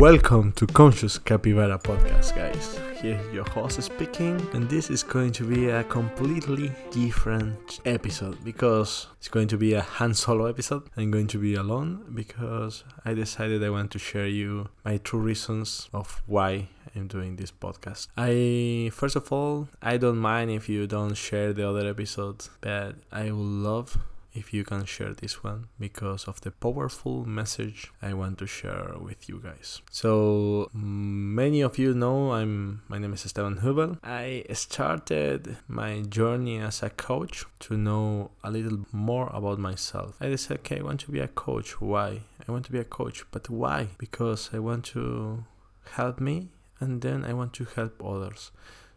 Welcome to Conscious Capybara Podcast, guys. Here your host speaking, and this is going to be a completely different episode because it's going to be a Han Solo episode. I'm going to be alone because I decided I want to share you my true reasons of why I'm doing this podcast. I first of all, I don't mind if you don't share the other episodes, but I would love if you can share this one because of the powerful message I want to share with you guys. So many of you know I'm my name is Esteban Hubel. I started my journey as a coach to know a little more about myself. I decided okay, I want to be a coach. Why? I want to be a coach, but why? Because I want to help me and then I want to help others.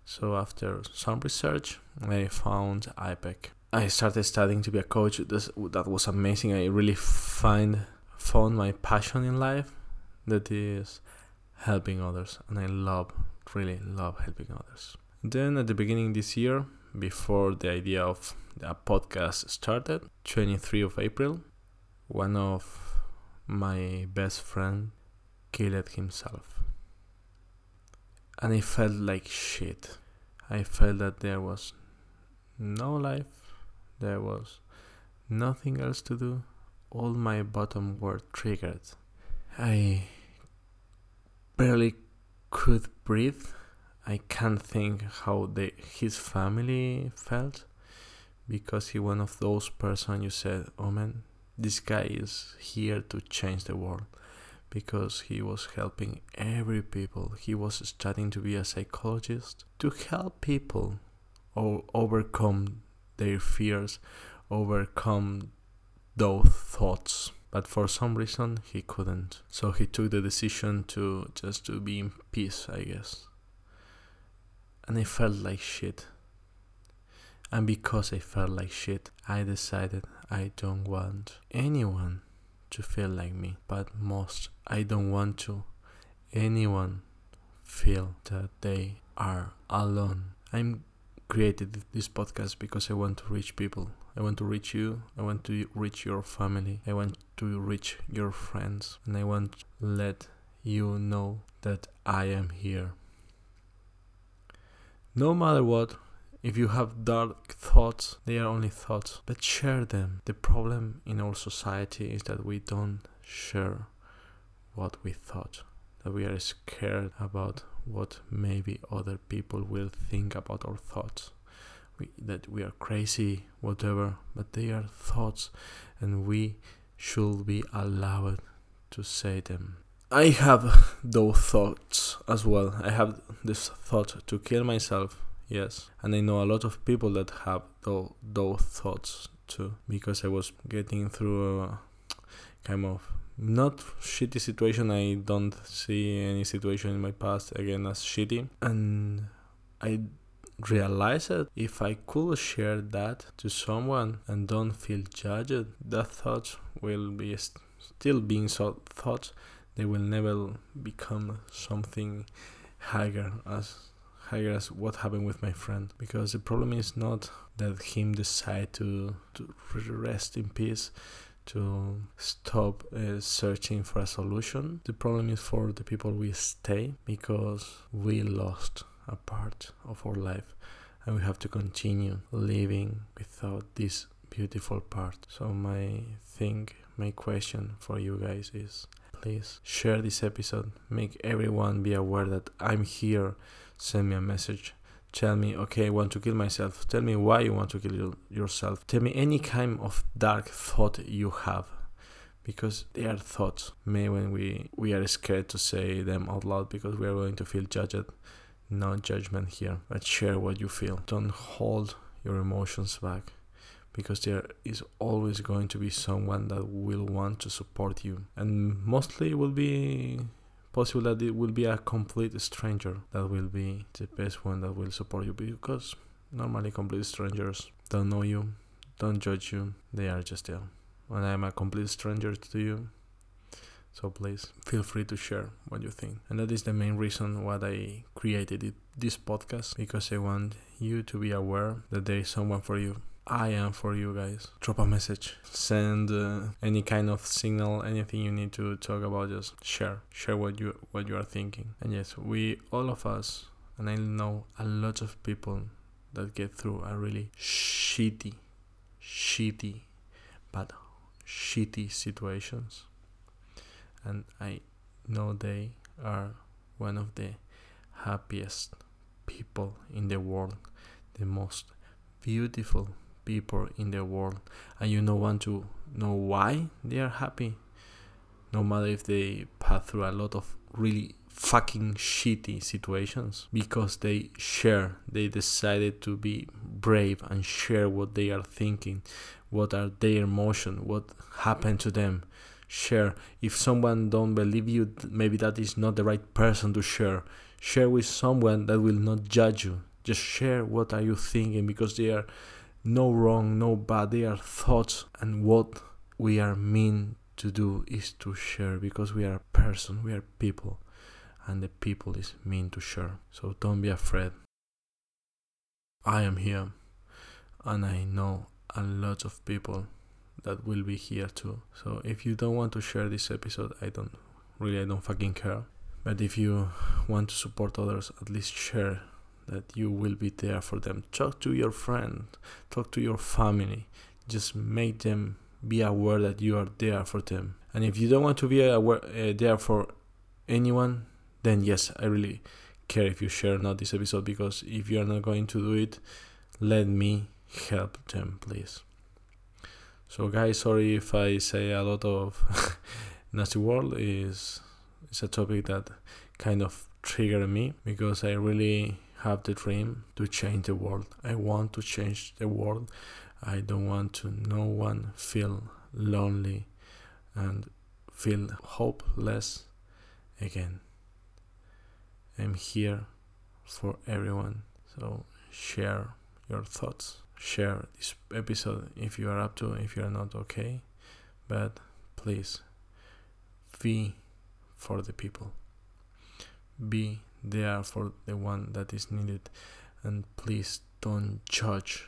So after some research, I found IPEC. I started studying to be a coach. This, that was amazing. I really find found my passion in life, that is helping others, and I love, really love helping others. Then at the beginning this year, before the idea of the podcast started, 23 of April, one of my best friend killed himself, and I felt like shit. I felt that there was no life there was nothing else to do. All my bottom were triggered. I barely could breathe. I can't think how the, his family felt because he one of those person you said, "Oh man, this guy is here to change the world." Because he was helping every people. He was studying to be a psychologist to help people or overcome their fears, overcome those thoughts. But for some reason he couldn't. So he took the decision to just to be in peace, I guess. And I felt like shit. And because I felt like shit, I decided I don't want anyone to feel like me. But most, I don't want to anyone feel that they are alone. I'm created this podcast because I want to reach people. I want to reach you. I want to reach your family. I want to reach your friends. And I want to let you know that I am here. No matter what, if you have dark thoughts, they are only thoughts, but share them. The problem in our society is that we don't share what we thought, that we are scared about what maybe other people will think about our thoughts. We, that we are crazy, whatever, but they are thoughts and we should be allowed to say them. I have those thoughts as well. I have this thought to kill myself, yes. And I know a lot of people that have those, those thoughts too because I was getting through a kind of not shitty situation. I don't see any situation in my past again as shitty, and I realized that if I could share that to someone and don't feel judged, that thoughts will be st- still being so thoughts. They will never become something higher as higher as what happened with my friend because the problem is not that him decide to to rest in peace to stop uh, searching for a solution. The problem is for the people we stay because we lost a part of our life and we have to continue living without this beautiful part. So my thing, my question for you guys is please share this episode. Make everyone be aware that I'm here. Send me a message tell me okay i want to kill myself. Tell me why you want to kill yourself. Tell me any kind of dark thought you have because they are thoughts. Maybe when we we are scared to say them out loud because we are going to feel judged no judgment here but share what you feel. Don't hold your emotions back because there is always going to be someone that will want to support you. And mostly will be possible that it will be a complete stranger that will be the best one that will support you because normally complete strangers don't know you, don't judge you, they are just there. When I'm a complete stranger to you, so please feel free to share what you think. And that is the main reason why I created it, this podcast because I want you to be aware that there is someone for you I am for you guys. Drop a message, send uh, any kind of signal, anything you need to talk about. Just share, share what you what you are thinking. And yes, we all of us, and I know a lot of people that get through a really shitty, shitty, but shitty situations, and I know they are one of the happiest people in the world, the most beautiful people in the world, and you don't want to know why they are happy, no matter if they pass through a lot of really fucking shitty situations because they share they decided to be brave and share what they are thinking what are their emotion what happened to them. Share. If someone don't believe you maybe that is not the right person to share. Share with someone that will not judge you. Just share what are you thinking because they are no wrong no bad they are thoughts and what we are mean to do is to share because we are a person we are people and the people is mean to share. So don't be afraid. I am here and i know a lot of people that will be here too. So if you don't want to share this episode i don't really i don't fucking care. But if you want to support others at least share that you will be there for them talk to your friend talk to your family just make them be aware that you are there for them and if you don't want to be aware, uh, there for anyone then yes, I really care if you share not this episode because if you are not going to do it, let me help them, please. So, guys, sorry if I say a lot of nasty world. is it's a topic that kind of triggered me because I really have the dream to change the world. I want to change the world. I don't want to no one feel lonely and feel hopeless again. I'm here for everyone. So share your thoughts. Share this episode if you are up to, if you are not okay. But please be for the people. Be there for the one that is needed. And please don't judge.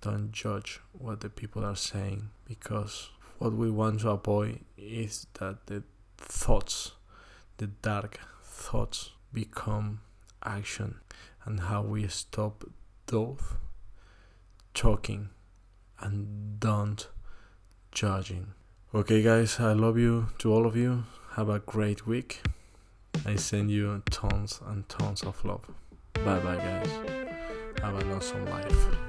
Don't judge what the people are saying because what we want to avoid is that the thoughts, the dark thoughts become action and how we stop those talking and don't judging. Okay, guys, I love you to all of you. Have a great week. I send you tons and tons of love. Bye bye, guys. Have an awesome life.